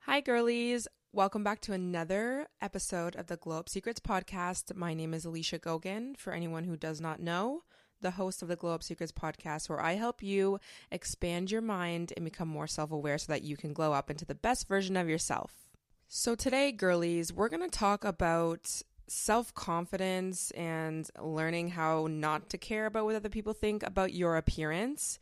Hi, girlies. Welcome back to another episode of the Glow Up Secrets podcast. My name is Alicia Gogan. For anyone who does not know, the host of the Glow Up Secrets podcast, where I help you expand your mind and become more self aware so that you can glow up into the best version of yourself. So, today, girlies, we're going to talk about self confidence and learning how not to care about what other people think about your appearance.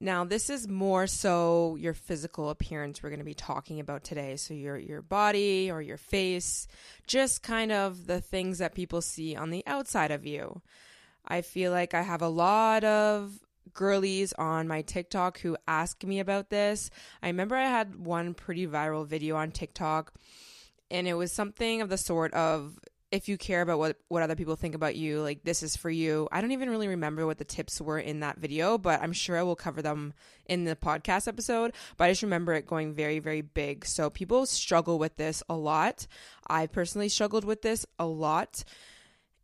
Now, this is more so your physical appearance we're going to be talking about today. So your your body or your face, just kind of the things that people see on the outside of you. I feel like I have a lot of girlies on my TikTok who ask me about this. I remember I had one pretty viral video on TikTok and it was something of the sort of if you care about what what other people think about you, like this is for you. I don't even really remember what the tips were in that video, but I'm sure I will cover them in the podcast episode. But I just remember it going very very big. So people struggle with this a lot. I personally struggled with this a lot.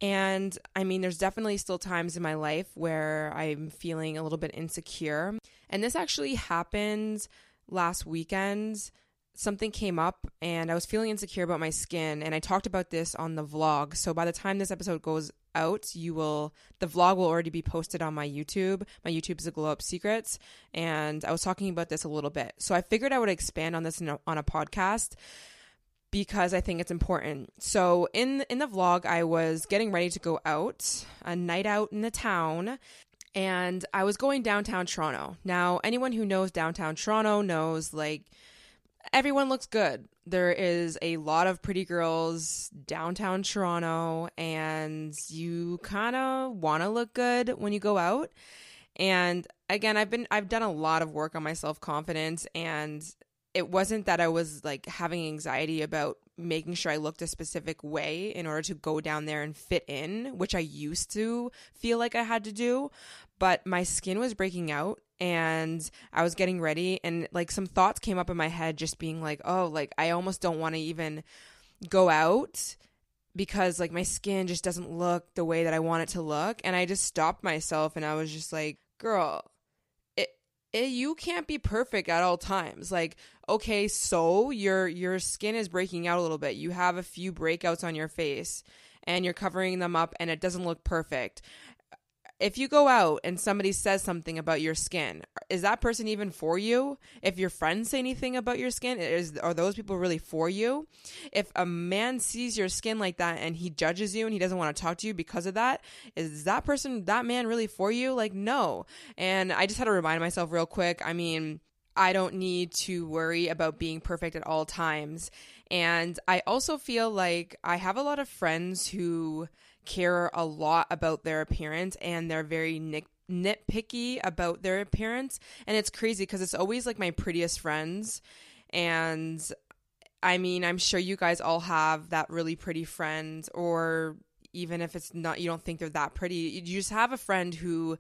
And I mean, there's definitely still times in my life where I'm feeling a little bit insecure. And this actually happened last weekend something came up and I was feeling insecure about my skin and I talked about this on the vlog. So by the time this episode goes out, you will the vlog will already be posted on my YouTube. My YouTube is a glow up secrets and I was talking about this a little bit. So I figured I would expand on this a, on a podcast because I think it's important. So in in the vlog I was getting ready to go out, a night out in the town and I was going downtown Toronto. Now, anyone who knows downtown Toronto knows like everyone looks good. There is a lot of pretty girls downtown Toronto, and you kind of want to look good when you go out. And again, I've been I've done a lot of work on my self confidence, and it wasn't that I was like having anxiety about making sure I looked a specific way in order to go down there and fit in, which I used to feel like I had to do. But my skin was breaking out and I was getting ready and like some thoughts came up in my head just being like, "Oh, like I almost don't want to even go out because like my skin just doesn't look the way that I want it to look." And I just stopped myself and I was just like, "Girl, it, it you can't be perfect at all times. Like, okay, so your your skin is breaking out a little bit. You have a few breakouts on your face." and you're covering them up and it doesn't look perfect if you go out and somebody says something about your skin, is that person even for you? If your friends say anything about your skin, is are those people really for you? If a man sees your skin like that and he judges you and he doesn't want to talk to you because of that, is that person that man really for you? Like no. And I just had to remind myself real quick. I mean, I don't need to worry about being perfect at all times. And I also feel like I have a lot of friends who care a lot about their appearance and they're very nit- nitpicky about their appearance. And it's crazy because it's always like my prettiest friends. And I mean, I'm sure you guys all have that really pretty friend, or even if it's not, you don't think they're that pretty, you just have a friend who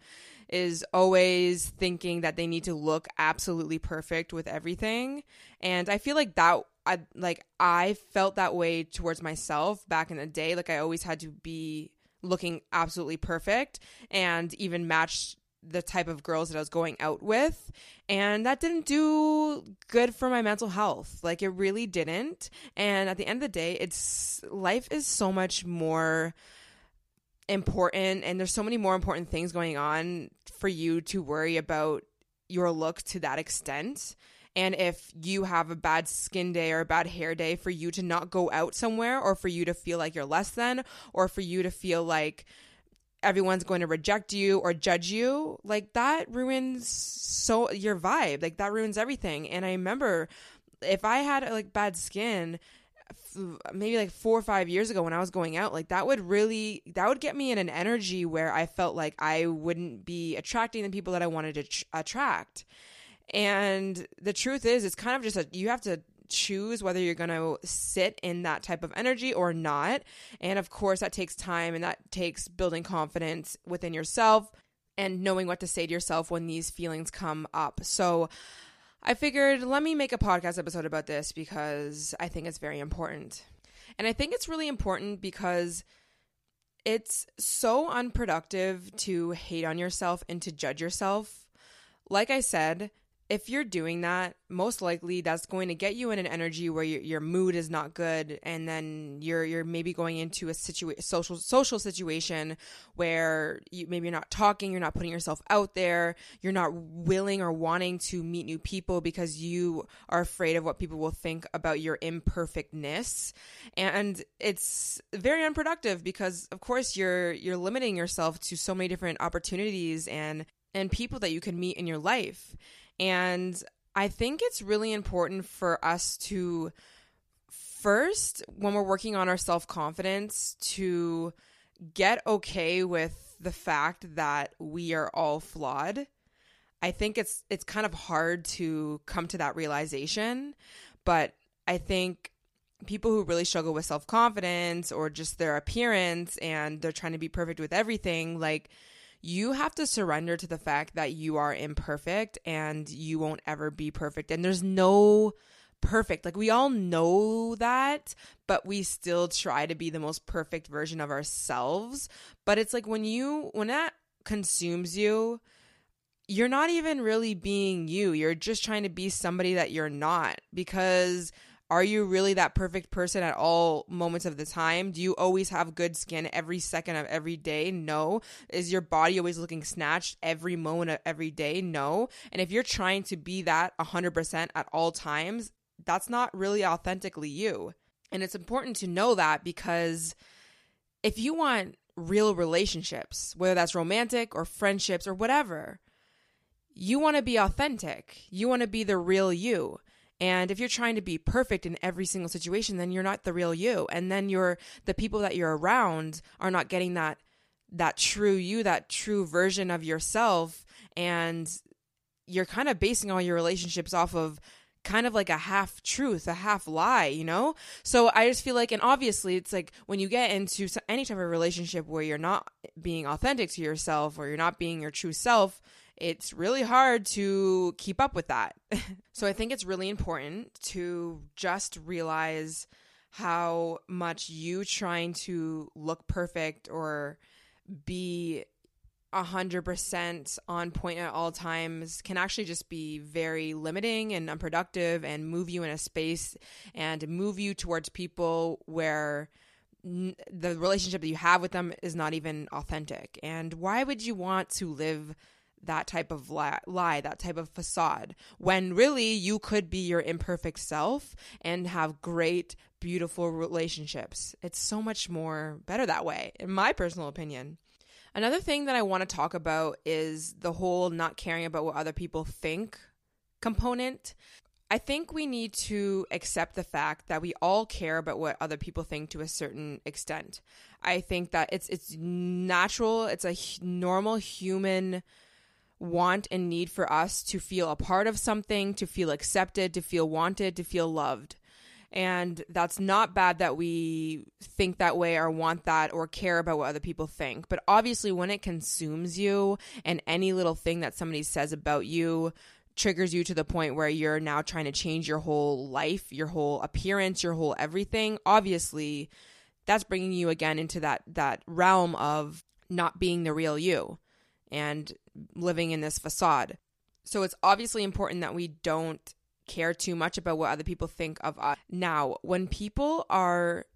is always thinking that they need to look absolutely perfect with everything. And I feel like that I like I felt that way towards myself back in the day. Like I always had to be looking absolutely perfect and even match the type of girls that I was going out with. And that didn't do good for my mental health. Like it really didn't. And at the end of the day, it's life is so much more important and there's so many more important things going on for you to worry about your look to that extent. And if you have a bad skin day or a bad hair day for you to not go out somewhere or for you to feel like you're less than or for you to feel like everyone's going to reject you or judge you like that ruins so your vibe. Like that ruins everything. And i remember if i had like bad skin maybe like four or five years ago when I was going out, like that would really that would get me in an energy where I felt like I wouldn't be attracting the people that I wanted to tr- attract. And the truth is, it's kind of just a you have to choose whether you're going to sit in that type of energy or not. And of course, that takes time and that takes building confidence within yourself and knowing what to say to yourself when these feelings come up. So, I figured let me make a podcast episode about this because I think it's very important. And I think it's really important because it's so unproductive to hate on yourself and to judge yourself. Like I said, if you're doing that, most likely that's going to get you in an energy where your, your mood is not good, and then you're you're maybe going into a situa- social social situation where you maybe you're not talking, you're not putting yourself out there, you're not willing or wanting to meet new people because you are afraid of what people will think about your imperfectness, and it's very unproductive because of course you're you're limiting yourself to so many different opportunities and and people that you can meet in your life and I think it's really important for us to first, when we're working on our self confidence, to get okay with the fact that we are all flawed. I think it's it's kind of hard to come to that realization, but I think people who really struggle with self-confidence or just their appearance and they're trying to be perfect with everything, like you have to surrender to the fact that you are imperfect and you won't ever be perfect. And there's no perfect. Like we all know that, but we still try to be the most perfect version of ourselves. But it's like when you, when that consumes you, you're not even really being you. You're just trying to be somebody that you're not because are you really that perfect person at all moments of the time? Do you always have good skin every second of every day? No. Is your body always looking snatched every moment of every day? No. And if you're trying to be that 100% at all times, that's not really authentically you. And it's important to know that because if you want real relationships, whether that's romantic or friendships or whatever, you want to be authentic. You want to be the real you. And if you're trying to be perfect in every single situation, then you're not the real you. And then you're the people that you're around are not getting that that true you, that true version of yourself. And you're kind of basing all your relationships off of kind of like a half truth, a half lie, you know? So I just feel like, and obviously, it's like when you get into any type of relationship where you're not being authentic to yourself or you're not being your true self, it's really hard to keep up with that. so I think it's really important to just realize how much you trying to look perfect or be 100% on point at all times can actually just be very limiting and unproductive and move you in a space and move you towards people where the relationship that you have with them is not even authentic. And why would you want to live that type of lie, that type of facade, when really you could be your imperfect self and have great, beautiful relationships. It's so much more better that way, in my personal opinion. Another thing that I want to talk about is the whole not caring about what other people think component. I think we need to accept the fact that we all care about what other people think to a certain extent. I think that it's it's natural, it's a normal human want and need for us to feel a part of something, to feel accepted, to feel wanted, to feel loved. And that's not bad that we think that way or want that or care about what other people think. But obviously, when it consumes you and any little thing that somebody says about you triggers you to the point where you're now trying to change your whole life, your whole appearance, your whole everything, obviously, that's bringing you again into that that realm of not being the real you and living in this facade. So it's obviously important that we don't care too much about what other people think of us. Now, when people are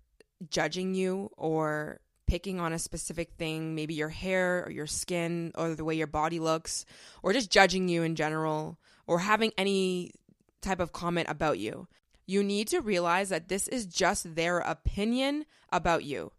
judging you or picking on a specific thing, maybe your hair or your skin or the way your body looks, or just judging you in general, or having any type of comment about you, you need to realize that this is just their opinion about you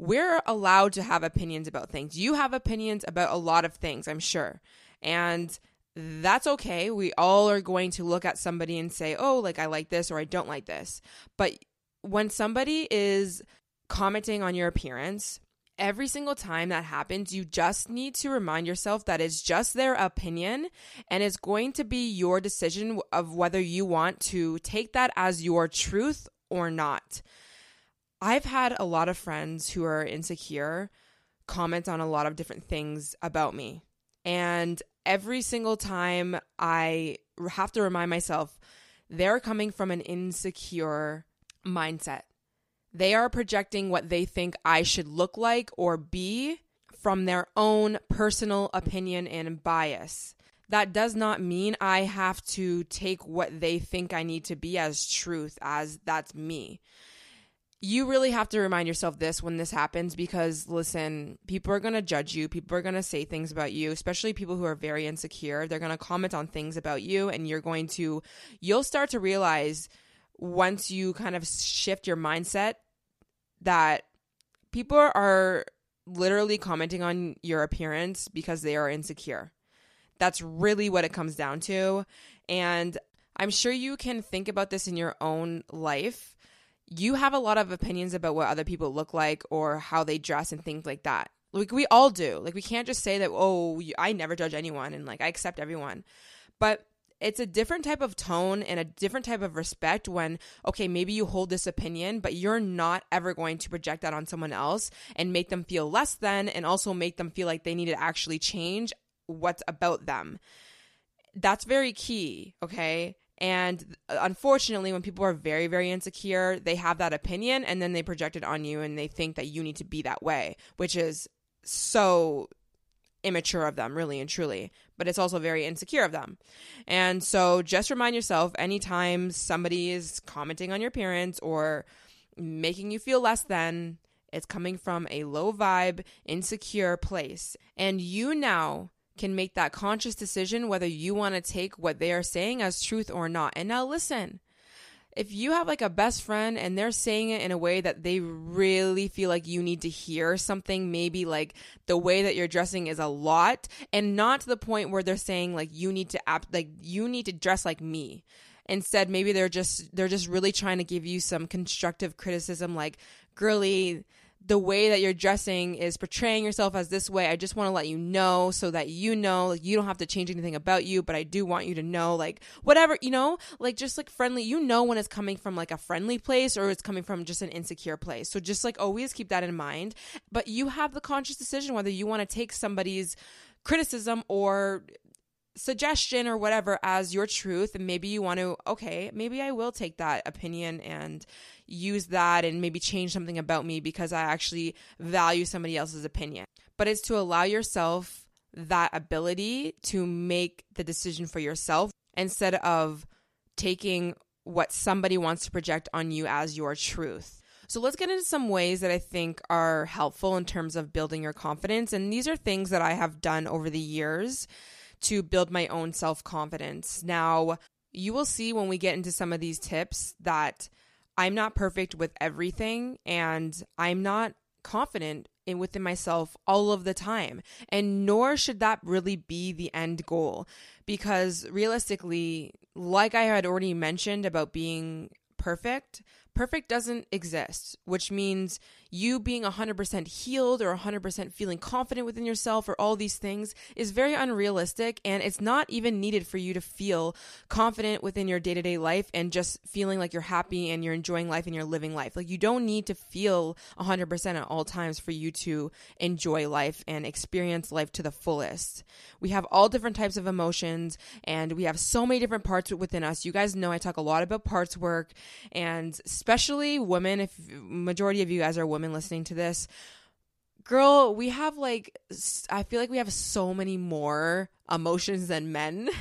we're allowed to have opinions about things. You have opinions about a lot of things, I'm sure. And that's okay. We all are going to look at somebody and say, oh, like I like this or I don't like this. But when somebody is commenting on your appearance, every single time that happens, you just need to remind yourself that it's just their opinion and it's going to be your decision of whether you want to take that as your truth or not. I've had a lot of friends who are insecure comment on a lot of different things about me. And every single time I have to remind myself, they're coming from an insecure mindset. They are projecting what they think I should look like or be from their own personal opinion and bias. That does not mean I have to take what they think I need to be as truth, as that's me you really have to remind yourself this when this happens because listen, people are going to judge you. People are going to say things about you, especially people who are very insecure. They're going to comment on things about you and you're going to you'll start to realize once you kind of shift your mindset that people are literally commenting on your appearance because they are insecure. That's really what it comes down to. And I'm sure you can think about this in your own life you have a lot of opinions about what other people look like or how they dress and things like that. Like we all do. Like we can't just say that, oh, I never judge anyone and like I accept everyone. But it's a different type of tone and a different type of respect when, okay, maybe you hold this opinion, but you're not ever going to project that on someone else and make them feel less than and also make them feel like they need to actually change what's about them. That's very key, okay? And uh, unfortunately, when people are very, very insecure, they have that opinion and then they project it on you and they think that you need to be that way, which is so immature of them, really and truly. But it's also very insecure of them. And so just remind yourself anytime somebody is commenting on your appearance or making you feel less than, it's coming from a low vibe, insecure place. And you now can make that conscious decision whether you want to take what they are saying as truth or not. And now listen. If you have like a best friend and they're saying it in a way that they really feel like you need to hear something, maybe like the way that you're dressing is a lot and not to the point where they're saying like you need to act like you need to dress like me instead maybe they're just they're just really trying to give you some constructive criticism like girly the way that you're dressing is portraying yourself as this way. I just want to let you know so that you know, like, you don't have to change anything about you, but I do want you to know, like, whatever, you know, like, just like friendly, you know, when it's coming from like a friendly place or it's coming from just an insecure place. So just like always keep that in mind. But you have the conscious decision whether you want to take somebody's criticism or suggestion or whatever as your truth and maybe you want to okay maybe i will take that opinion and use that and maybe change something about me because I actually value somebody else's opinion. But it's to allow yourself that ability to make the decision for yourself instead of taking what somebody wants to project on you as your truth. So let's get into some ways that I think are helpful in terms of building your confidence. And these are things that I have done over the years to build my own self confidence. Now, you will see when we get into some of these tips that I'm not perfect with everything and I'm not confident in within myself all of the time. And nor should that really be the end goal because realistically, like I had already mentioned about being perfect, perfect doesn't exist, which means you being 100% healed or 100% feeling confident within yourself or all these things is very unrealistic and it's not even needed for you to feel confident within your day-to-day life and just feeling like you're happy and you're enjoying life and you're living life. Like you don't need to feel 100% at all times for you to enjoy life and experience life to the fullest. We have all different types of emotions and we have so many different parts within us. You guys know I talk a lot about parts work and especially women if majority of you guys are women listening to this, girl, we have like, I feel like we have so many more emotions than men.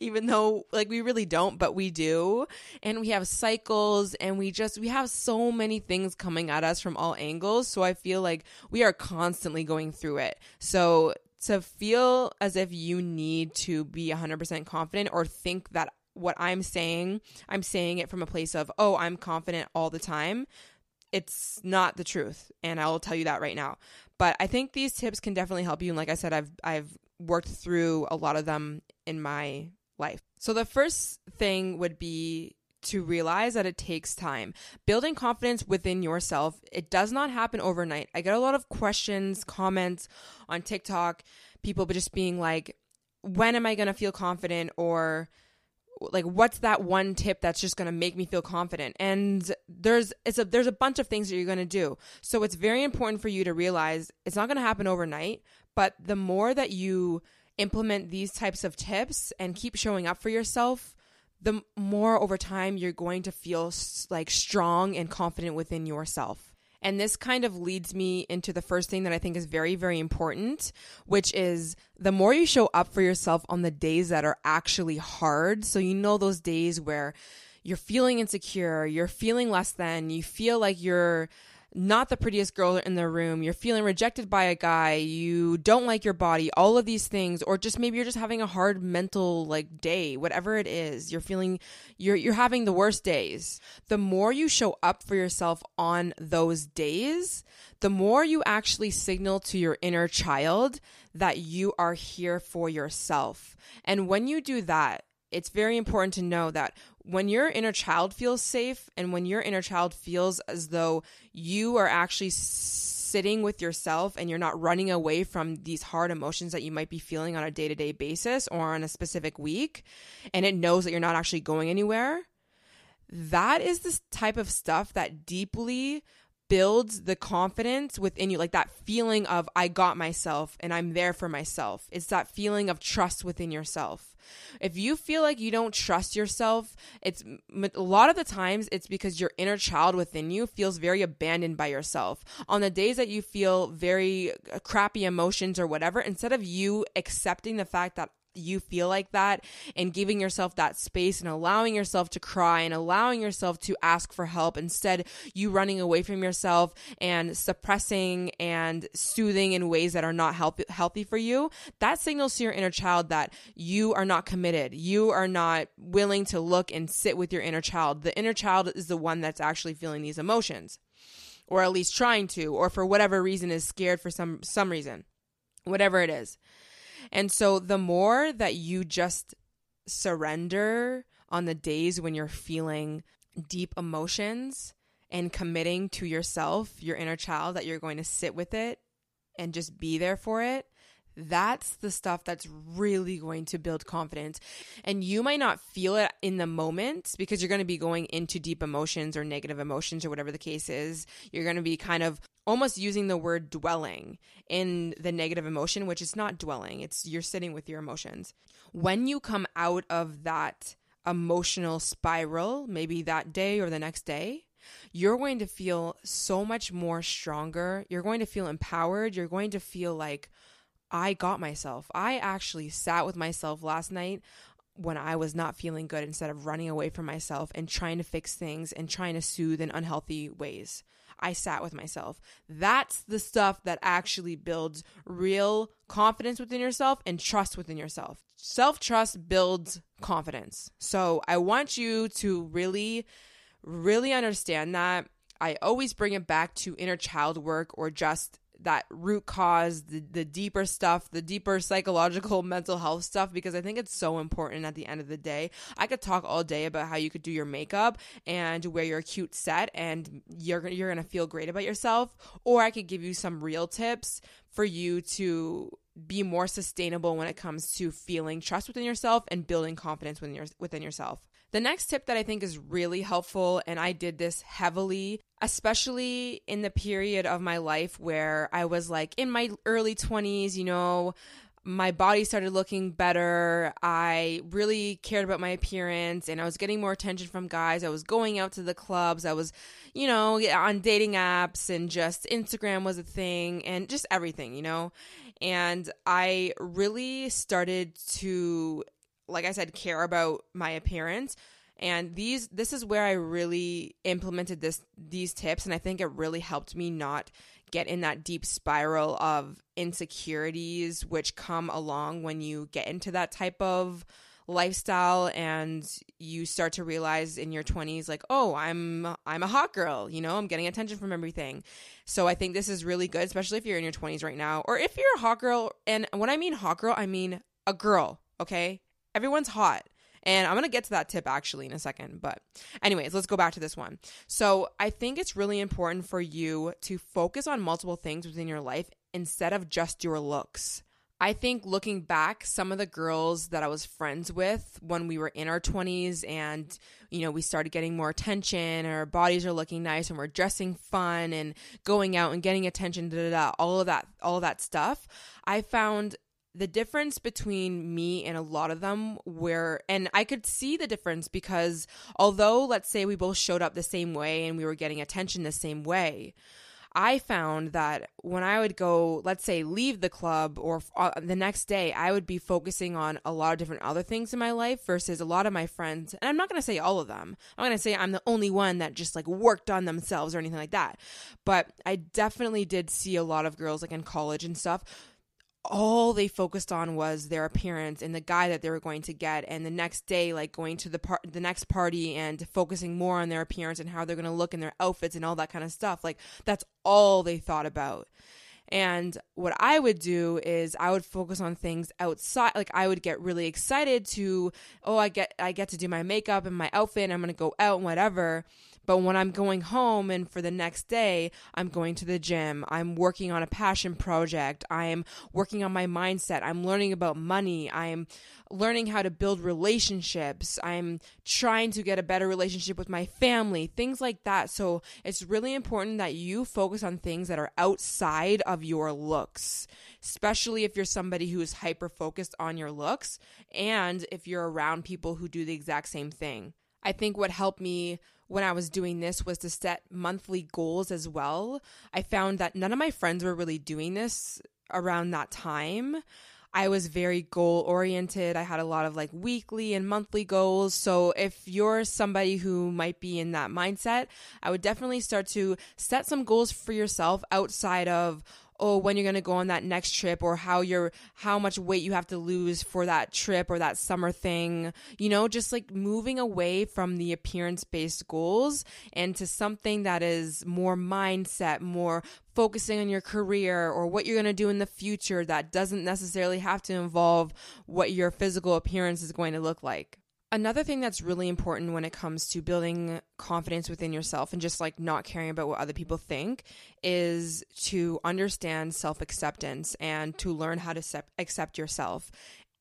even though like we really don't but we do. And we have cycles and we just we have so many things coming at us from all angles. So i feel like we are constantly going through it. So to feel as if you need to be 100% confident or think that what i'm saying i'm saying it from a place of oh i'm confident all the time it's not the truth and I will tell you that right now. But I think these tips can definitely help you and like I said I've I've worked through a lot of them in my life. So the first thing would be to realize that it takes time. Building confidence within yourself, it does not happen overnight. I get a lot of questions, comments on TikTok, people just being like when am I going to feel confident or like what's that one tip that's just going to make me feel confident and there's it's a there's a bunch of things that you're going to do so it's very important for you to realize it's not going to happen overnight but the more that you implement these types of tips and keep showing up for yourself the more over time you're going to feel like strong and confident within yourself. And this kind of leads me into the first thing that I think is very, very important, which is the more you show up for yourself on the days that are actually hard. So, you know, those days where you're feeling insecure, you're feeling less than, you feel like you're not the prettiest girl in the room, you're feeling rejected by a guy, you don't like your body, all of these things, or just maybe you're just having a hard mental like day, whatever it is, you're feeling you're you're having the worst days. The more you show up for yourself on those days, the more you actually signal to your inner child that you are here for yourself. And when you do that, it's very important to know that when your inner child feels safe and when your inner child feels as though you are actually sitting with yourself and you're not running away from these hard emotions that you might be feeling on a day to day basis or on a specific week, and it knows that you're not actually going anywhere, that is the type of stuff that deeply builds the confidence within you, like that feeling of, I got myself and I'm there for myself. It's that feeling of trust within yourself. If you feel like you don't trust yourself, it's a lot of the times it's because your inner child within you feels very abandoned by yourself. On the days that you feel very uh, crappy emotions or whatever, instead of you accepting the fact that you feel like that and giving yourself that space and allowing yourself to cry and allowing yourself to ask for help instead you running away from yourself and suppressing and soothing in ways that are not healthy for you that signals to your inner child that you are not committed. You are not willing to look and sit with your inner child. The inner child is the one that's actually feeling these emotions or at least trying to or for whatever reason is scared for some some reason whatever it is and so the more that you just surrender on the days when you're feeling deep emotions and committing to yourself, your inner child, that you're going to sit with it and just be there for it, that's the stuff that's really going to build confidence. And you might not feel it in the moment because you're going to be going into deep emotions or negative emotions or whatever the case is. You're going to be kind of almost using the word dwelling in the negative emotion, which is not dwelling, it's you're sitting with your emotions. When you come out of that emotional spiral, maybe that day or the next day, you're going to feel so much more stronger. You're going to feel empowered. You're going to feel like, I got myself. I actually sat with myself last night when I was not feeling good instead of running away from myself and trying to fix things and trying to soothe in unhealthy ways. I sat with myself. That's the stuff that actually builds real confidence within yourself and trust within yourself. Self trust builds confidence. So I want you to really, really understand that. I always bring it back to inner child work or just that root cause, the, the deeper stuff, the deeper psychological mental health stuff, because I think it's so important at the end of the day. I could talk all day about how you could do your makeup and wear your cute set and you're, you're going to feel great about yourself. Or I could give you some real tips for you to be more sustainable when it comes to feeling trust within yourself and building confidence within, your, within yourself. The next tip that I think is really helpful, and I did this heavily, especially in the period of my life where I was like in my early 20s, you know, my body started looking better. I really cared about my appearance and I was getting more attention from guys. I was going out to the clubs. I was, you know, on dating apps and just Instagram was a thing and just everything, you know. And I really started to like I said, care about my appearance. And these this is where I really implemented this these tips and I think it really helped me not get in that deep spiral of insecurities which come along when you get into that type of lifestyle and you start to realize in your 20s like oh i'm i'm a hot girl you know i'm getting attention from everything so i think this is really good especially if you're in your 20s right now or if you're a hot girl and when i mean hot girl i mean a girl okay everyone's hot. And I'm going to get to that tip actually in a second. But, anyways, let's go back to this one. So, I think it's really important for you to focus on multiple things within your life instead of just your looks. I think looking back, some of the girls that I was friends with when we were in our 20s and, you know, we started getting more attention our bodies are looking nice and we're dressing fun and going out and getting attention, da, da, da, all of that, all of that stuff. I found the difference between me and a lot of them where and I could see the difference because although let's say we both showed up the same way and we were getting attention the same way I found that when I would go, let's say, leave the club or uh, the next day, I would be focusing on a lot of different other things in my life versus a lot of my friends. And I'm not going to say all of them. I'm going to say I'm the only one that just like worked on themselves or anything like that. But I definitely did see a lot of girls like in college and stuff all they focused on was their appearance and the guy that they were going to get and the next day like going to the par- the next party and focusing more on their appearance and how they're going to look in their outfits and all that kind of stuff. Like that's all they thought about. And what I would do is I would focus on things outside like I would get really excited to oh I get I get to do my makeup and my outfit and I'm to go out and whatever. But when I'm going home and for the next day, I'm going to the gym, I'm working on a passion project, I'm working on my mindset, I'm learning about money, I'm learning how to build relationships, I'm trying to get a better relationship with my family, things like that. So it's really important that you focus on things that are outside of your looks, especially if you're somebody who is hyper focused on your looks and if you're around people who do the exact same thing. I think what helped me when I was doing this was to set monthly goals as well. I found that none of my friends were really doing this around that time. I was very goal oriented. I had a lot of like weekly and monthly goals. So if you're somebody who might be in that mindset, I would definitely start to set some goals for yourself outside of oh when you're going to go on that next trip or how you're how much weight you have to lose for that trip or that summer thing. You know just like moving away from the appearance based goals and to something that is more mindset more focusing on your career or what you're going to do in the future that doesn't necessarily have to involve what your physical appearance is going to look like Another thing that's really important when it comes to building confidence within yourself and just like not caring about what other people think is to understand self acceptance and to learn how to accept yourself.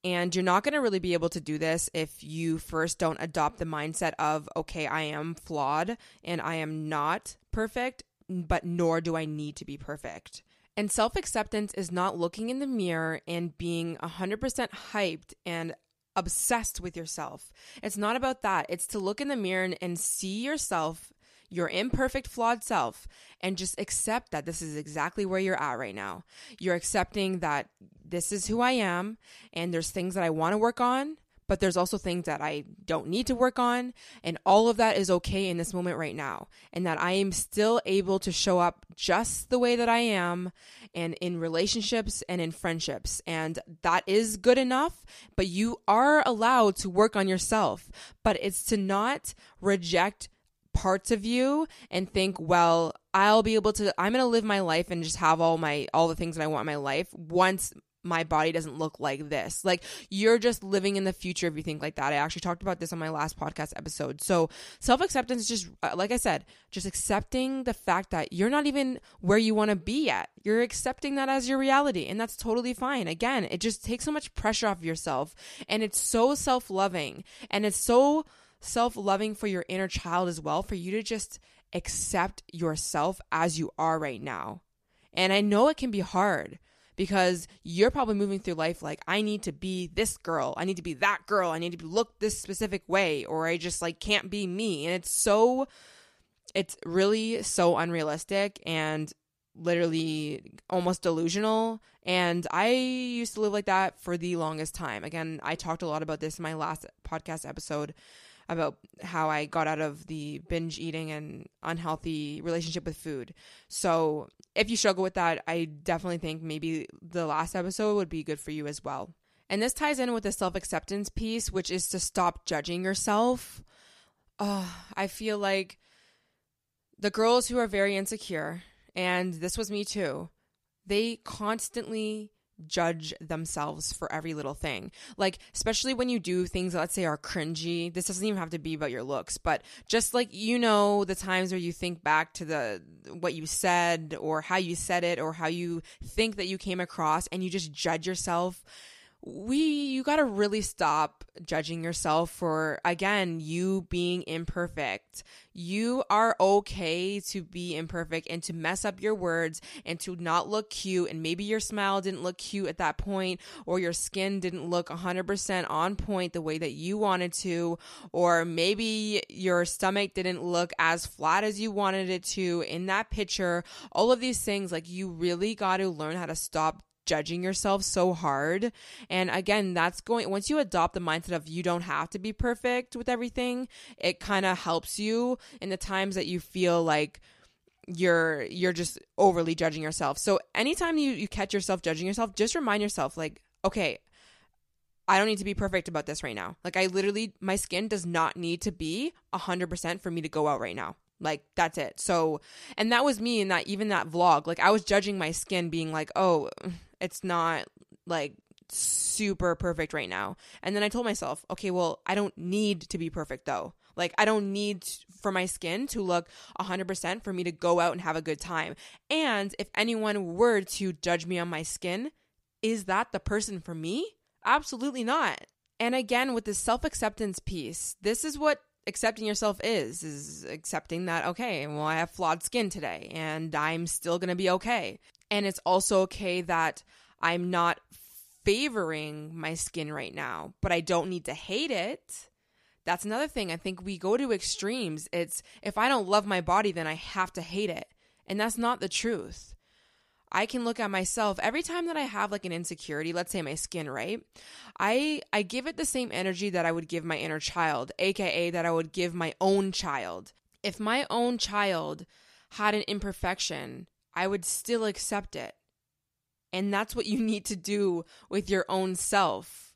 And you're not going to really be able to do this if you first don't adopt the mindset of, okay, I am flawed and I am not perfect, but nor do I need to be perfect. And self acceptance is not looking in the mirror and being 100% hyped and obsessed with yourself. It's not about that. It's to look in the mirror and, and see yourself, your imperfect, flawed self, and just accept that this is exactly where you're at right now. You're accepting that this is who I am, and there's things that I want to work on, but there's also things that I don't need to work on. And all of that is okay in this moment right now. And that I am still able to show up just the way that I am and in relationships and in friendships. And that is good enough, but you are allowed to work on yourself. But it's to not reject parts of you and think, well, I'll be able to I'm going to live my life and just have all my all the things that I want in my life once my body doesn't look like this. Like you're just living in the future if you think like that. I actually talked about this on my last podcast episode. So self acceptance is just, uh, like I said, just accepting the fact that you're not even where you want to be yet. You're accepting that as your reality, and that's totally fine. Again, it just takes so much pressure off yourself, and it's so self loving, and it's so self loving for your inner child as well, for you to just accept yourself as you are right now. And I know it can be hard because you're probably moving through life like I need to be this girl, I need to be that girl, I need to look this specific way or I just like can't be me. And it's so it's really so unrealistic and literally almost delusional. And I used to live like that for the longest time. Again, I talked a lot about this in my last podcast episode about how I got out of the binge eating and unhealthy relationship with food. So, if you struggle with that, I definitely think maybe the last episode would be good for you as well. And this ties in with the self acceptance piece, which is to stop judging yourself. Uh, I feel like the girls who are very insecure, and this was me too, they constantly judge themselves for every little thing. Like, especially when you do things let's say, are cringy. This doesn't even have to be about your looks, but just like, you know, the times where you think back to the, what you said or how you said it or how you think that you came across and you just judge yourself we you got to really stop judging yourself for again you being imperfect. You are okay to be imperfect and to mess up your words and to not look cute. And maybe your smile didn't look cute at that point or your skin didn't look 100% on point the way that you wanted to. Or maybe your stomach didn't look as flat as you wanted it to. In that picture all of these things like you really got to learn how to stop judging yourself so hard. And again, that's going, once you adopt the mindset of you don't have to be perfect with everything, it kind of helps you in the times that you feel like, you're you're just overly judging yourself. So anytime you you catch yourself judging yourself, just remind yourself like, okay, I don't need to be perfect about this right now. Like I literally my skin does not need to be 100% for me to go out right now. Like that's it. So and that was me in that even that vlog. Like I was judging my skin being like, "Oh, it's not like super perfect right now. And then I told myself, okay, well, I don't need to be perfect though. Like, I don't need for my skin to look 100% for me to go out and have a good time. And if anyone were to judge me on my skin, is that the person for me? Absolutely not. And again, with the self acceptance piece, this is what accepting yourself is is accepting that okay well i have flawed skin today and i'm still going to be okay and it's also okay that I'm not favoring my skin right now, but I don't need to hate it. That's another thing. I think we go to extremes. It's if I don't love my body, then I have to hate it. And that's not the truth. I can look at myself every time that I have like an insecurity, let's say my skin, right? I I give it the same energy that I would give my inner child, aka that I would give my own child. If my own child had an imperfection, I would still accept it. And that's what you need to do with your own self.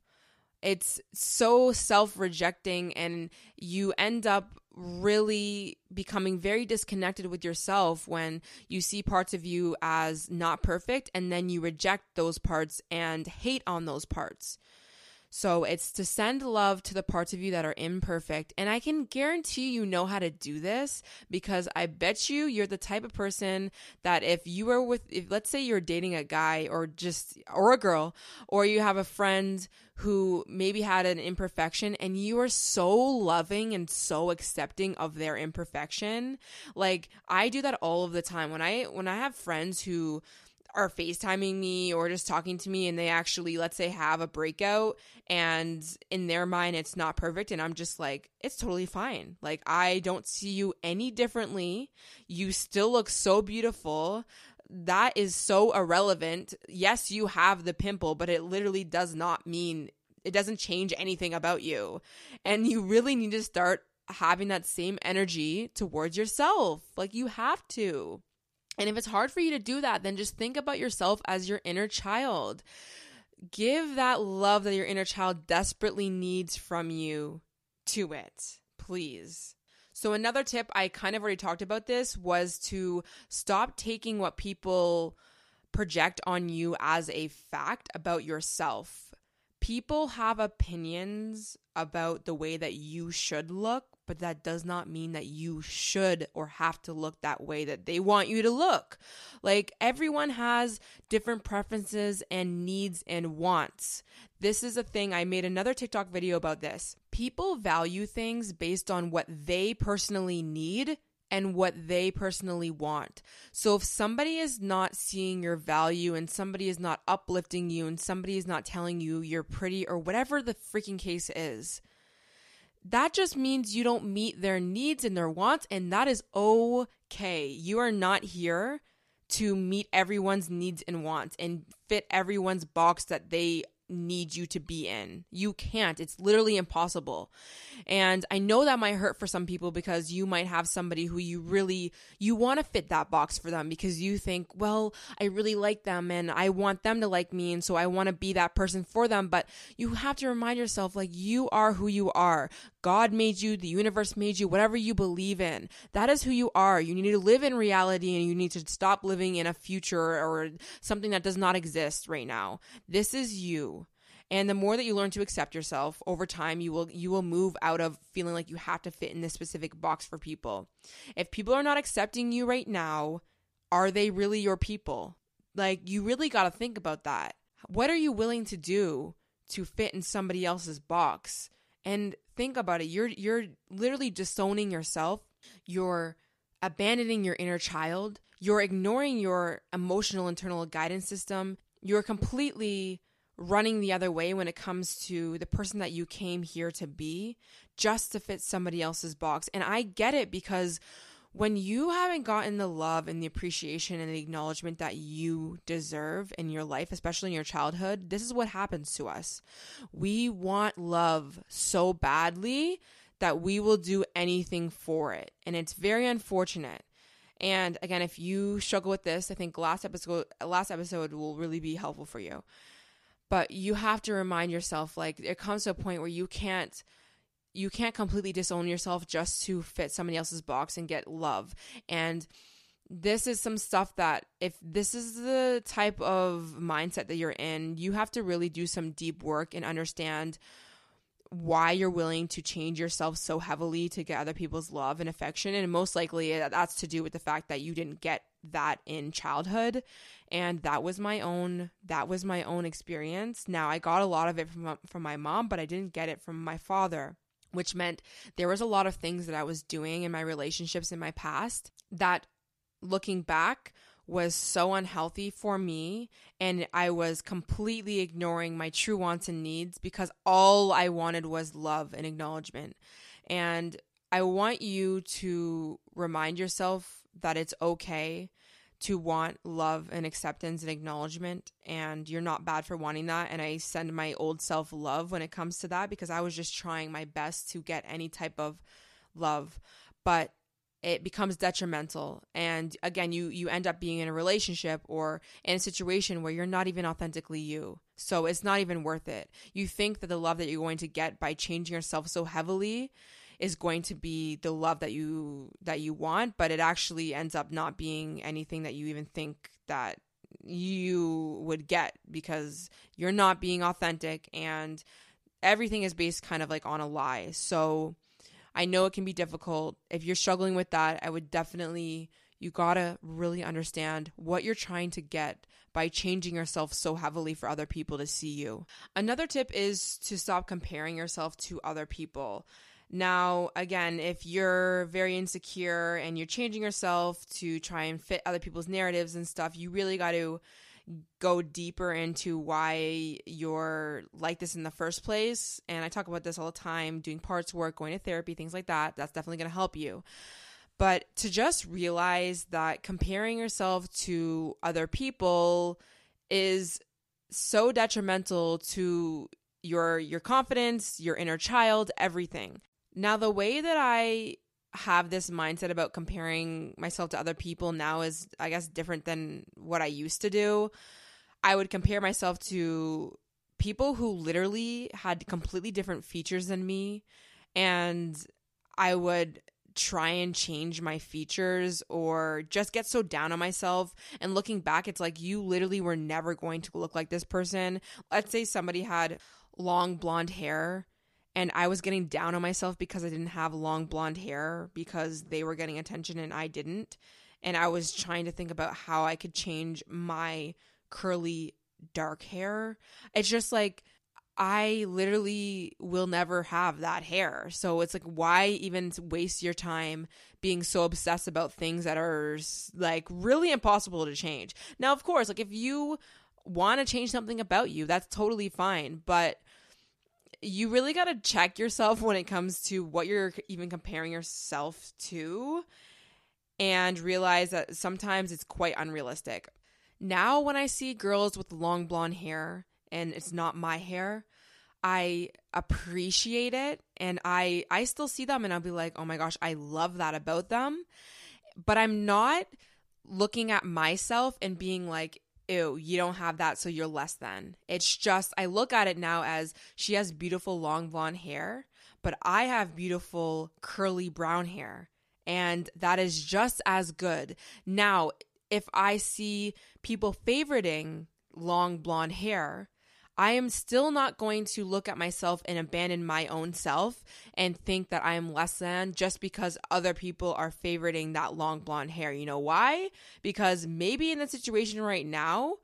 It's so self rejecting, and you end up really becoming very disconnected with yourself when you see parts of you as not perfect and then you reject those parts and hate on those parts. So it's to send love to the parts of you that are imperfect. And I can guarantee you know how to do this because I bet you you're the type of person that if you were with, if let's say you're dating a guy or just, or a girl, or you have a friend who maybe had an imperfection and you are so loving and so accepting of their imperfection. Like I do that all of the time. When I, when I have friends who, are FaceTiming me or just talking to me and they actually, let's say, have a breakout and in their mind it's not perfect. And I'm just like, it's totally fine. Like, I don't see you any differently. You still look so beautiful. That is so irrelevant. Yes, you have the pimple, but it literally does not mean, it doesn't change anything about you. And you really need to start having that same energy towards yourself. Like, you have to. And if it's hard for you to do that, then just think about yourself as your inner child. Give that love that your inner child desperately needs from you to it, please. So, another tip, I kind of already talked about this, was to stop taking what people project on you as a fact about yourself. People have opinions about the way that you should look but that does not mean that you should or have to look that way that they want you to look. Like everyone has different preferences and needs and wants. This is a thing I made another TikTok video about this. People value things based on what they personally need and what they personally want. So if somebody is not seeing your value and somebody is not uplifting you and somebody is not telling you you're pretty or whatever the freaking case is, that just means you don't meet their needs and their wants, and that is okay. You are not here to meet everyone's needs and wants and fit everyone's box that they need you to be in. You can't. It's literally impossible. And I know that might hurt for some people because you might have somebody who you really you want to fit that box for them because you think, "Well, I really like them and I want them to like me and so I want to be that person for them." But you have to remind yourself like you are who you are. God made you, the universe made you, whatever you believe in. That is who you are. You need to live in reality and you need to stop living in a future or something that does not exist right now. This is you. And the more that you learn to accept yourself over time, you will you will move out of feeling like you have to fit in this specific box for people. If people are not accepting you right now, are they really your people? Like you really got to think about that. What are you willing to do to fit in somebody else's box. And think about it. You're you're literally disowning yourself. You're abandoning your inner child. You're ignoring your emotional internal guidance system. You're completely running the other way when it comes to the person that you came here to be just to fit somebody else's box. And I get it because when you haven't gotten the love and the appreciation and the acknowledgement that you deserve in your life, especially in your childhood, this is what happens to us. We want love so badly that we will do anything for it. And it's very unfortunate. And again, if you struggle with this, I think last episode last episode will really be helpful for you. But you have to remind yourself like it comes to a point where you can't you can't completely disown yourself just to fit somebody else's box and get love. And this is some stuff that if this is the type of mindset that you're in, you have to really do some deep work and understand why you're willing to change yourself so heavily to get other people's love and affection and most likely that's to do with the fact that you didn't get that in childhood and that was my own that was my own experience now i got a lot of it from from my mom but i didn't get it from my father which meant there was a lot of things that I was doing in my relationships in my past that looking back was so unhealthy for me and I was completely ignoring my true wants and needs because all I wanted was love and acknowledgement. And I want you to remind yourself that it's okay to want love and acceptance and acknowledgement and you're not bad for wanting that. And I send my old self love when it comes to that because I was just trying my best to get any type of love. But it becomes detrimental. And again you you end up being in a relationship or in a situation where you're not even authentically you. So it's not even worth it. You think that the love that you're going to get by changing yourself so heavily is going to be the love that you that you want but it actually ends up not being anything that you even think that you would get because you're not being authentic and everything is based kind of like on a lie so i know it can be difficult if you're struggling with that i would definitely you gotta really understand what you're trying to get by changing yourself so heavily for other people to see you. Another tip is to stop comparing yourself to other people. Now, again, if you're very insecure and you're changing yourself to try and fit other people's narratives and stuff, you really got to go deeper into why you're like this in the first place. And I talk about this all the time doing parts work, going to therapy, things like that. That's definitely going to help you. But to just realize that comparing yourself to other people is so detrimental to your your confidence, your inner child, everything. Now, the way that I have this mindset about comparing myself to other people now is, I guess, different than what I used to do. I would compare myself to people who literally had completely different features than me, and I would try and change my features or just get so down on myself. And looking back, it's like you literally were never going to look like this person. Let's say somebody had long blonde hair and I was getting down on myself because I didn't have long blonde hair because they were getting attention and I didn't. And I was trying to think about how I could change my curly dark hair. It's just like I literally will never have that hair. So it's like, why even waste your time being so obsessed about things that are like really impossible to change? Now, of course, like if you want to change something about you, that's totally fine. But you really got to check yourself when it comes to what you're even comparing yourself to and realize that sometimes it's quite unrealistic. Now, when I see girls with long blonde hair and it's not my hair, I appreciate it and I I still see them and I'll be like, "Oh my gosh, I love that about them." But I'm not looking at myself and being like, ew, you don't have that, so you're less than. It's just, I look at it now as she has beautiful long blonde hair, but I have beautiful curly brown hair. And that is just as good. Now, if I see people favoriting long blonde hair, I am still not going to look at myself and abandon my own self and think that I am less than just because other people are favoriting that long blonde hair. You know why? Because maybe in the situation right now,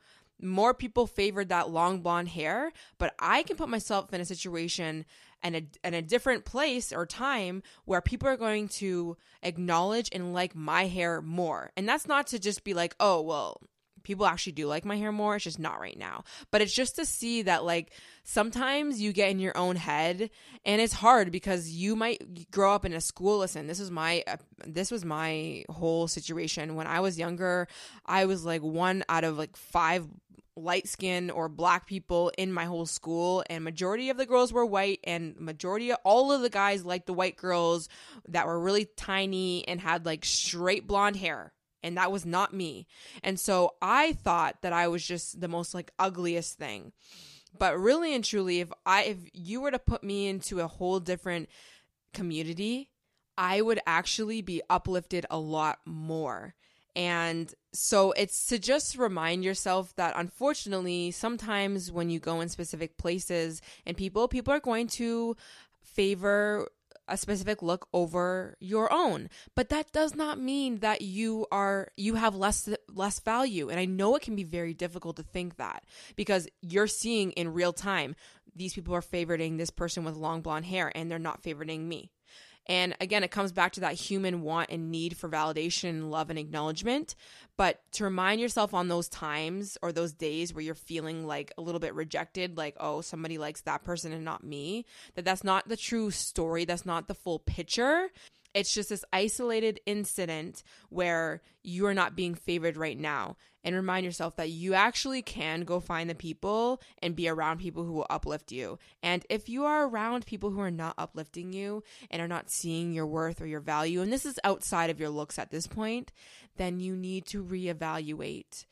more people favored that long blonde hair, but I can put myself in a situation and a, and a different place or time where people are going to acknowledge and like my hair more. And that's not to just be like, oh, well, people actually do like my hair more. It's just not right now. But it's just to see that like sometimes you get in your own head and it's hard because you might grow up in a school. Listen, this is my uh, this was my whole situation when I was younger. I was like one out of like five light skin or black people in my whole school and majority of the girls were white and majority of all of the guys liked the white girls that were really tiny and had like straight blonde hair and that was not me. And so I thought that I was just the most like ugliest thing. But really and truly if I if you were to put me into a whole different community, I would actually be uplifted a lot more. And so it's to just remind yourself that unfortunately, sometimes when you go in specific places and people, people are going to favor a specific look over your own. But that does not mean that you are you have less less value. And i know it can be very difficult to think that because you're seeing in real time these people are favoriting this person with long blonde hair and they're not favoriting me. And again, it comes back to that human want and need for validation, love, and acknowledgement. But to remind yourself on those times or those days where you're feeling like a little bit rejected, like, oh, somebody likes that person and not me, that that's not the true story. That's not the full picture. It's just this isolated incident where you are not being favored right now. And remind yourself that you actually can go find the people and be around people who will uplift you. And if you are around people who are not uplifting you and are not seeing your worth or your value, and this is outside of your looks at this point, then you need to reevaluate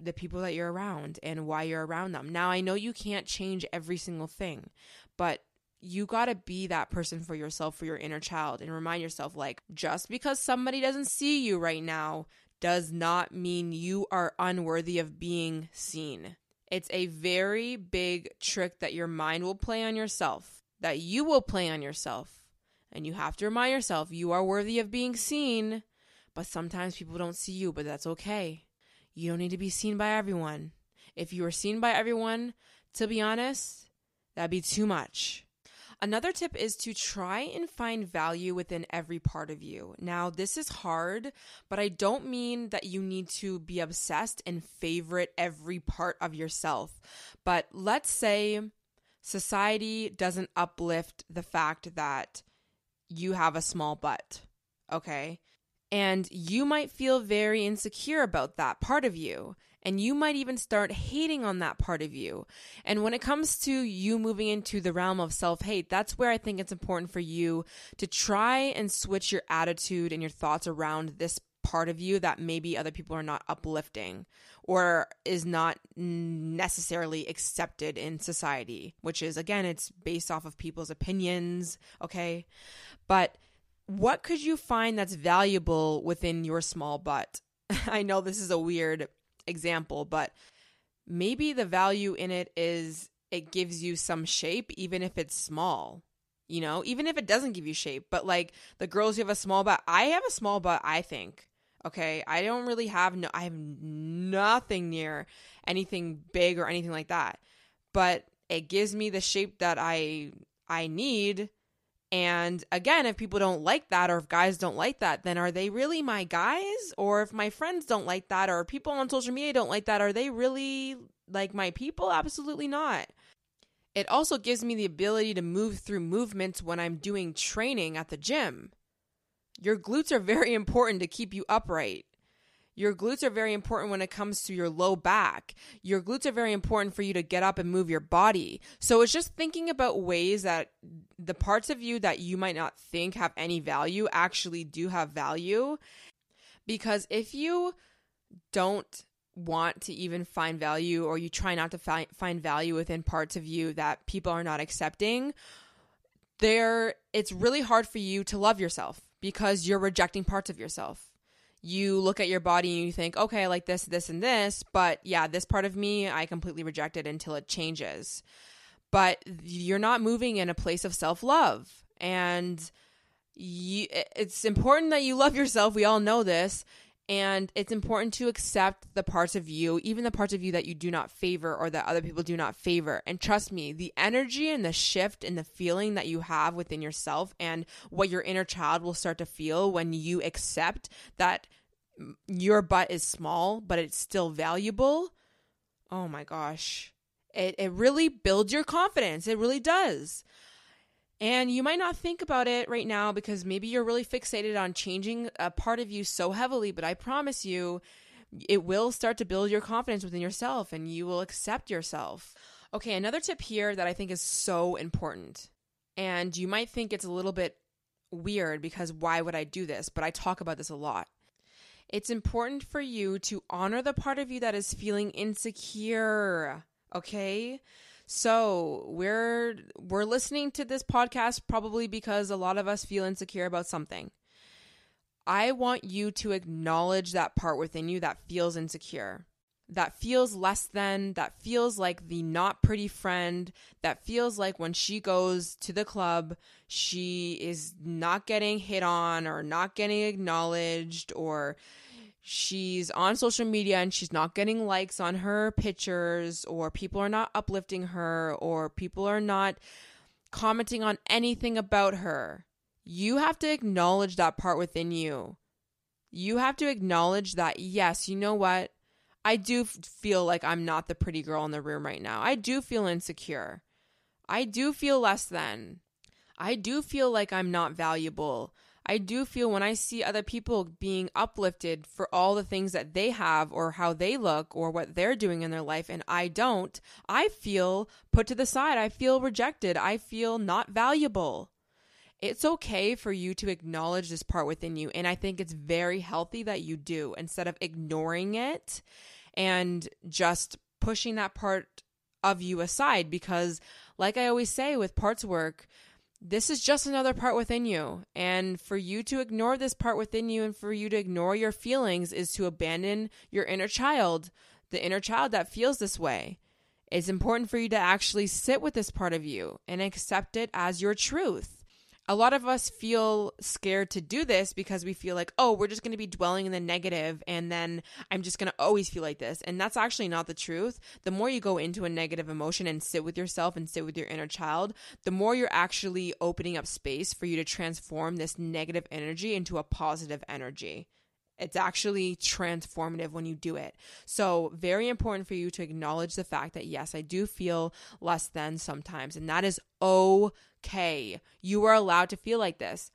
the people that you're around and why you're around them. Now, I know you can't change every single thing, but you got to be that person for yourself, for your inner child, and remind yourself like, just because somebody doesn't see you right now does not mean you are unworthy of being seen. It's a very big trick that your mind will play on yourself, that you will play on yourself. And you have to remind yourself you are worthy of being seen, but sometimes people don't see you, but that's okay. You don't need to be seen by everyone. If you are seen by everyone, to be honest, that'd be too much. Another tip is to try and find value within every part of you. Now, this is hard, but I don't mean that you need to be obsessed and favorite every part of yourself. But let's say society doesn't uplift the fact that you have a small butt, okay? And you might feel very insecure about that part of you and you might even start hating on that part of you. And when it comes to you moving into the realm of self hate, that's where I think it's important for you to try and switch your attitude and your thoughts around this part of you that maybe other people are not uplifting or is not necessarily accepted in society, which is, again, it's based off of people's opinions, okay? But what could you find that's valuable within your small butt? I know this is a weird example, but maybe the value in it is it gives you some shape, even if it's small. You know, even if it doesn't give you shape, but like the girls who have a small butt, I have a small butt, I think. Okay. I don't really have no, I have nothing near anything big or anything like that. But it gives me the shape that I, I need and again, if people don't like that or if guys don't like that, then are they really my guys? Or if my friends don't like that or people on social media don't like that, are they really like my people? Absolutely not. It also gives me the ability to move through movements when I'm doing training at the gym. Your glutes are very important to keep you upright. Your glutes are very important when it comes to your low back. Your glutes are very important for you to get up and move your body. So it's just thinking about ways that the parts of you that you might not think have any value actually do have value. Because if you don't want to even find value or you try not to fi- find value within parts of you that people are not accepting, there it's really hard for you to love yourself because you're rejecting parts of yourself you look at your body and you think, okay, I like this, this, and this, but yeah, this part of me, I completely reject it until it changes. But you're not moving in a place of self love. And you, it's important that you love yourself. We all know this. And it's important to accept the parts of you, even the parts of you that you do not favor or that other people do not favor. And trust me, the energy and the shift and the feeling that you have within yourself and what your inner child will start to feel when you accept that your butt is small, but it's still valuable. Oh my gosh. It, it really builds your confidence. It really does. And you might not think about it right now because maybe you're really fixated on changing a part of you so heavily, but I promise you, it will start to build your confidence within yourself and you will accept yourself. Okay, another tip here that I think is so important. And you might think it's a little bit weird because why would I do this? But I talk about this a lot. It's important for you to honor the part of you that is feeling insecure, okay? So we're we're listening to this podcast probably because a lot of us feel insecure about something. I want you to acknowledge that part within you that feels insecure, that feels less than, that feels like the not pretty friend, that feels like when she goes to the club, she is not getting hit on or not getting acknowledged or she's on social media and she's not getting likes on her pictures or people are not uplifting her or people are not commenting on anything about her. You have to acknowledge that part within you. You have to acknowledge that, yes, you know what? I do feel like I'm not the pretty girl in the room right now. I do feel insecure. I do feel less than. I do feel like I'm not valuable. I do feel when I see other people being uplifted for all the things that they have or how they look or what they're doing in their life and I don't, I feel put to the side. I feel rejected. I feel not valuable. It's okay for you to acknowledge this part within you. And I think it's very healthy that you do instead of ignoring it and just pushing that part of you aside. Because, like I always say with parts work, this is just another part within you. And for you to ignore this part within you and for you to ignore your feelings is to abandon your inner child, the inner child that feels this way. It's important for you to actually sit with this part of you and accept it as your truth a lot of us feel scared to do this because we feel like, oh, we're just going to be dwelling in the negative and then I'm just going to always feel like this. And that's actually not the truth. The more you go into a negative emotion and sit with yourself and sit with your inner child, the more you're actually opening up space for you to transform this negative energy into a positive energy. It's actually transformative when you do it. So, very important for you to acknowledge the fact that, yes, I do feel less than sometimes, and that is okay. You are allowed to feel like this.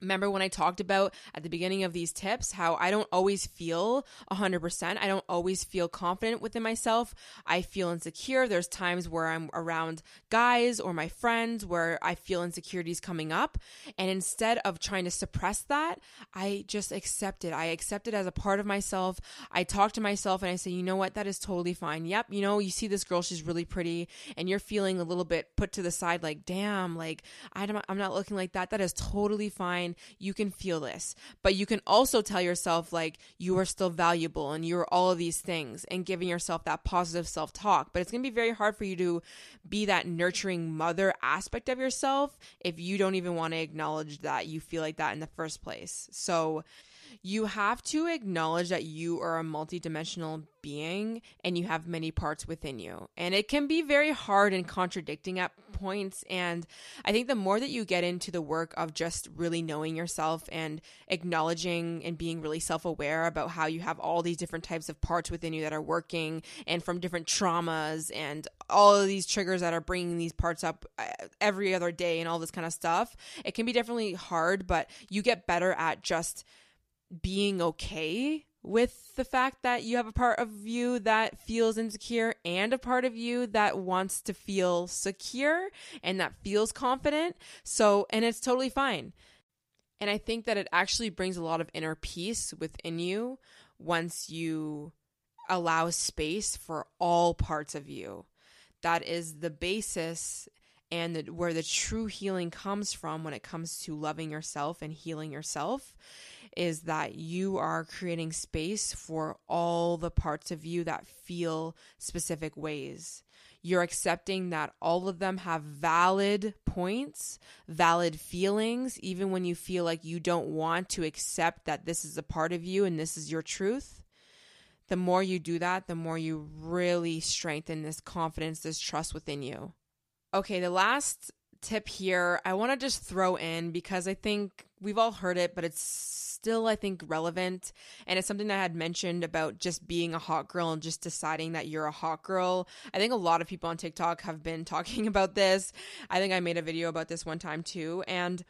Remember when I talked about at the beginning of these tips how I don't always feel 100%. I don't always feel confident within myself. I feel insecure. There's times where I'm around guys or my friends where I feel insecurities coming up. And instead of trying to suppress that, I just accept it. I accept it as a part of myself. I talk to myself and I say, you know what? That is totally fine. Yep. You know, you see this girl, she's really pretty, and you're feeling a little bit put to the side, like, damn, like, I'm not looking like that. That is totally fine fine. You can feel this. But you can also tell yourself, like, you are still valuable and you're all of these things and giving yourself that positive self talk. But it's going to be very hard for you to be that nurturing mother aspect of yourself if you don't even want to acknowledge that you feel like that in the first place. So, you have to acknowledge that you are a multidimensional being and you have many parts within you. And it can be very hard and contradicting at points. And I think the more that you get into the work of just really knowing yourself and acknowledging and being really self aware about how you have all these different types of parts within you that are working and from different traumas and all of these triggers that are bringing these parts up uh, every other day and all this kind of stuff, it can be definitely hard, but you get better at just being okay with the fact that you have a part of you that feels insecure and a part of you that wants to feel secure and that feels confident. So, and it's totally fine. And I think that it actually brings a lot of inner peace within you once you allow space for all parts of you. That is the basis and where the true healing comes from when it comes to loving yourself and healing yourself is that you are creating space for all the parts of you that feel specific ways. You're accepting that all of them have valid points, valid feelings, even when you feel like you don't want to accept that this is a part of you and this is your truth. The more you do that, the more you really strengthen this confidence, this trust within you. Okay, the last tip here I want to just throw in because I think we've all heard it, but it's still, I think, relevant. And it's something that I had mentioned about just being a hot girl and just deciding that you're a hot girl. I think a lot of people on TikTok have been talking about this. I think I made a video about this one time too. And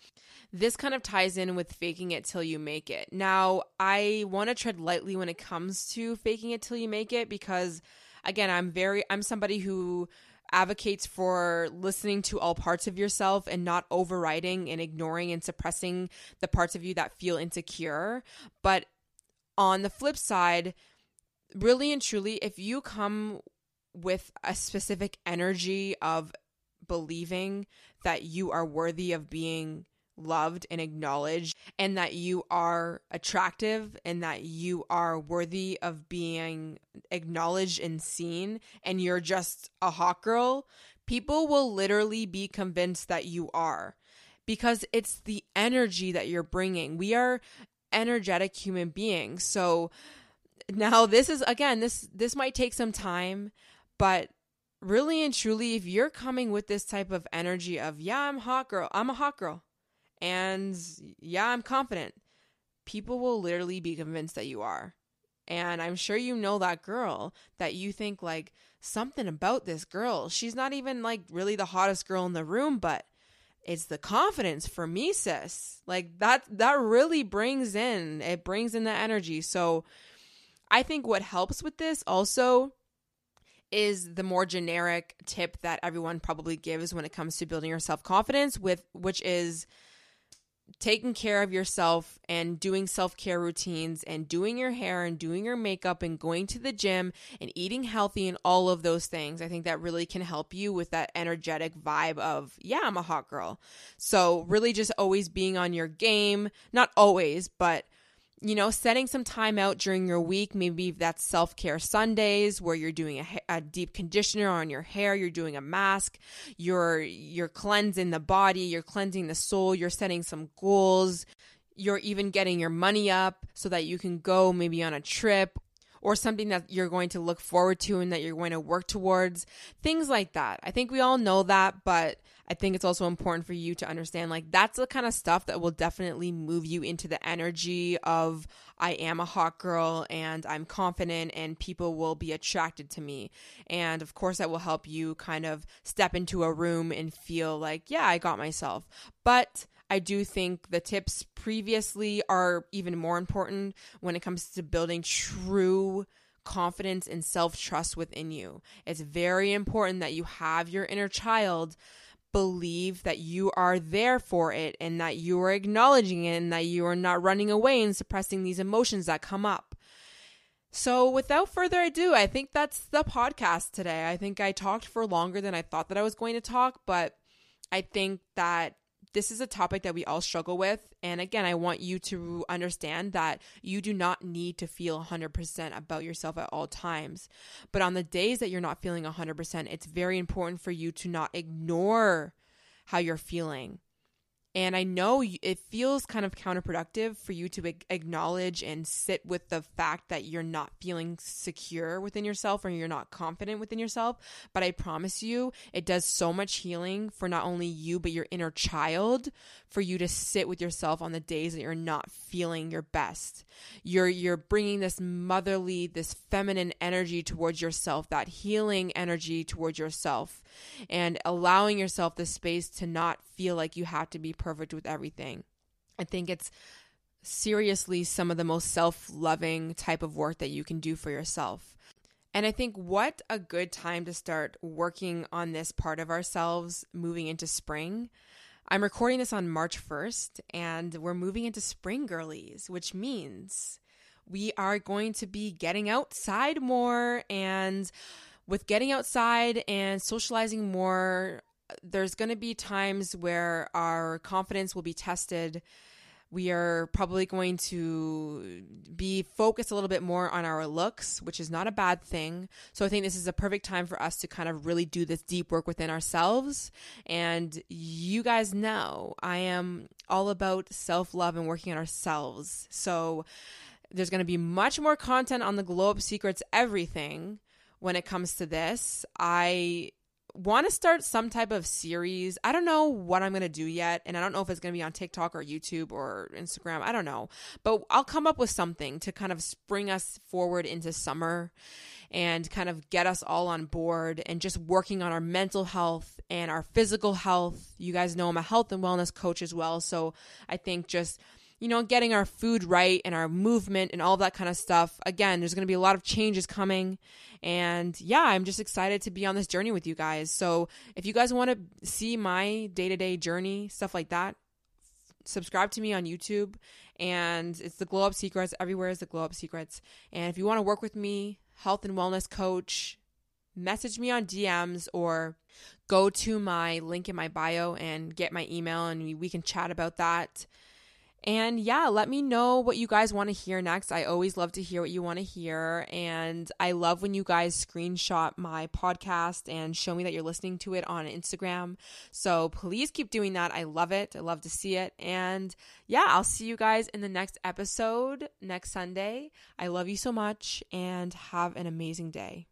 this kind of ties in with faking it till you make it. Now, I want to tread lightly when it comes to faking it till you make it because, again, I'm very, I'm somebody who advocates for listening to all parts of yourself and not overriding and ignoring and suppressing the parts of you that feel insecure. But on the flip side, really and truly, if you come with a specific energy of believing that you are worthy of being loved and acknowledged, and that you are attractive and that you are worthy of being acknowledged and seen, and you're just a hot girl, people will literally be convinced that you are because it's the energy that you're bringing. We are energetic human beings. So now this is again this this might take some time, but really and truly if you're coming with this type of energy of yeah, I'm hot girl. I'm a hot girl. And yeah, I'm confident. People will literally be convinced that you are. And I'm sure you know that girl that you think like something about this girl. She's not even like really the hottest girl in the room, but it's the confidence for me, sis. Like that that really brings in it brings in the energy. So I think what helps with this also is the more generic tip that everyone probably gives when it comes to building your self-confidence with which is taking care of yourself and doing self care routines and doing your hair and doing your makeup and going to the gym and eating healthy and all of those things, I think that really can help you with that energetic vibe of, yeah, I'm a hot girl. So, really just always being on your game, not always, but you know, setting some time out during your week. Maybe that's self care Sundays where you're doing a, a, deep conditioner on your hair, you're doing a mask, you're you're cleansing the body, you're cleansing the soul, you're setting some goals, you're even getting your money up so that you can go maybe on a trip or something that you're going to look forward to and that you're going to work towards. Things like that. I think we all know that, but I think it's also important for you to understand like that's the kind of stuff that will definitely move you into the energy of I am a hot girl and I'm confident and people will be attracted to me. And of course, that will help you kind of step into a room and feel like, yeah, I got myself. But I do think the tips previously are even more important when it comes to building true confidence and self trust within you. It's very important that you have your inner child believe that you are there for it and that you are acknowledging it and that you are not running away and suppressing these emotions that come up. So, without further ado, I think that's the podcast today. I think I talked for longer than I thought that I was going to talk, but I think that this is a topic that we all struggle with. And again, I want you to understand that you do not need to feel 100% about yourself at all times. But on the days that you're not feeling 100%, it's very important for you to not ignore how you're feeling. And I know it feels kind of counterproductive for you to acknowledge and sit with the fact that you're not feeling secure within yourself or you're not confident within yourself. But I promise you, it does so much healing for not only you, but your inner child for you to sit with yourself on the days that you're not feeling your best. You're, you're bringing this motherly, this feminine energy towards yourself, that healing energy towards yourself and allowing yourself the space to not feel like you have to be perfect with everything. I think it's seriously some of the most self loving type of work that you can do for yourself. And I think what a good time to start working on this part of ourselves moving into spring. I'm recording this on March 1st, and we're moving into spring girlies, which means we are going to be getting outside more. And with getting outside and socializing more, there's going to be times where our confidence will be tested we are probably going to be focused a little bit more on our looks, which is not a bad thing. So I think this is a perfect time for us to kind of really do this deep work within ourselves. And you guys know I am all about self love and working on ourselves. So there's going to be much more content on the Glow Up Secrets everything when it comes to this. I want to start some type of series. I don't know what I'm going to do yet. And I don't know if it's going to be on TikTok or YouTube or Instagram. I don't know. But I'll come up with something to kind of spring us forward into summer and kind of get us all on board and just working on our mental health and our physical health. You guys know I'm a health and wellness coach as well. So I think just you know, getting our food right and our movement and all that kind of stuff. Again, there's going to be a lot of changes coming. And yeah, I'm just excited to be on this journey with you guys. So if you guys want to see my day to day journey, stuff like that, subscribe to me on YouTube. And it's the Glow Up Secrets. Everywhere is the Glow Up Secrets. And if you want to work with me, health and wellness coach, message me on DMs or go to my link in my bio and get my email and we can chat about that. And yeah, let me know what you guys want to hear next. I always love to hear what you want to hear. And I love when you guys screenshot my podcast and show me that you're listening to it on Instagram. So please keep doing that. I love it. I love to see it. And yeah, I'll see you guys in the next episode next Sunday. I love you so much and have an amazing day.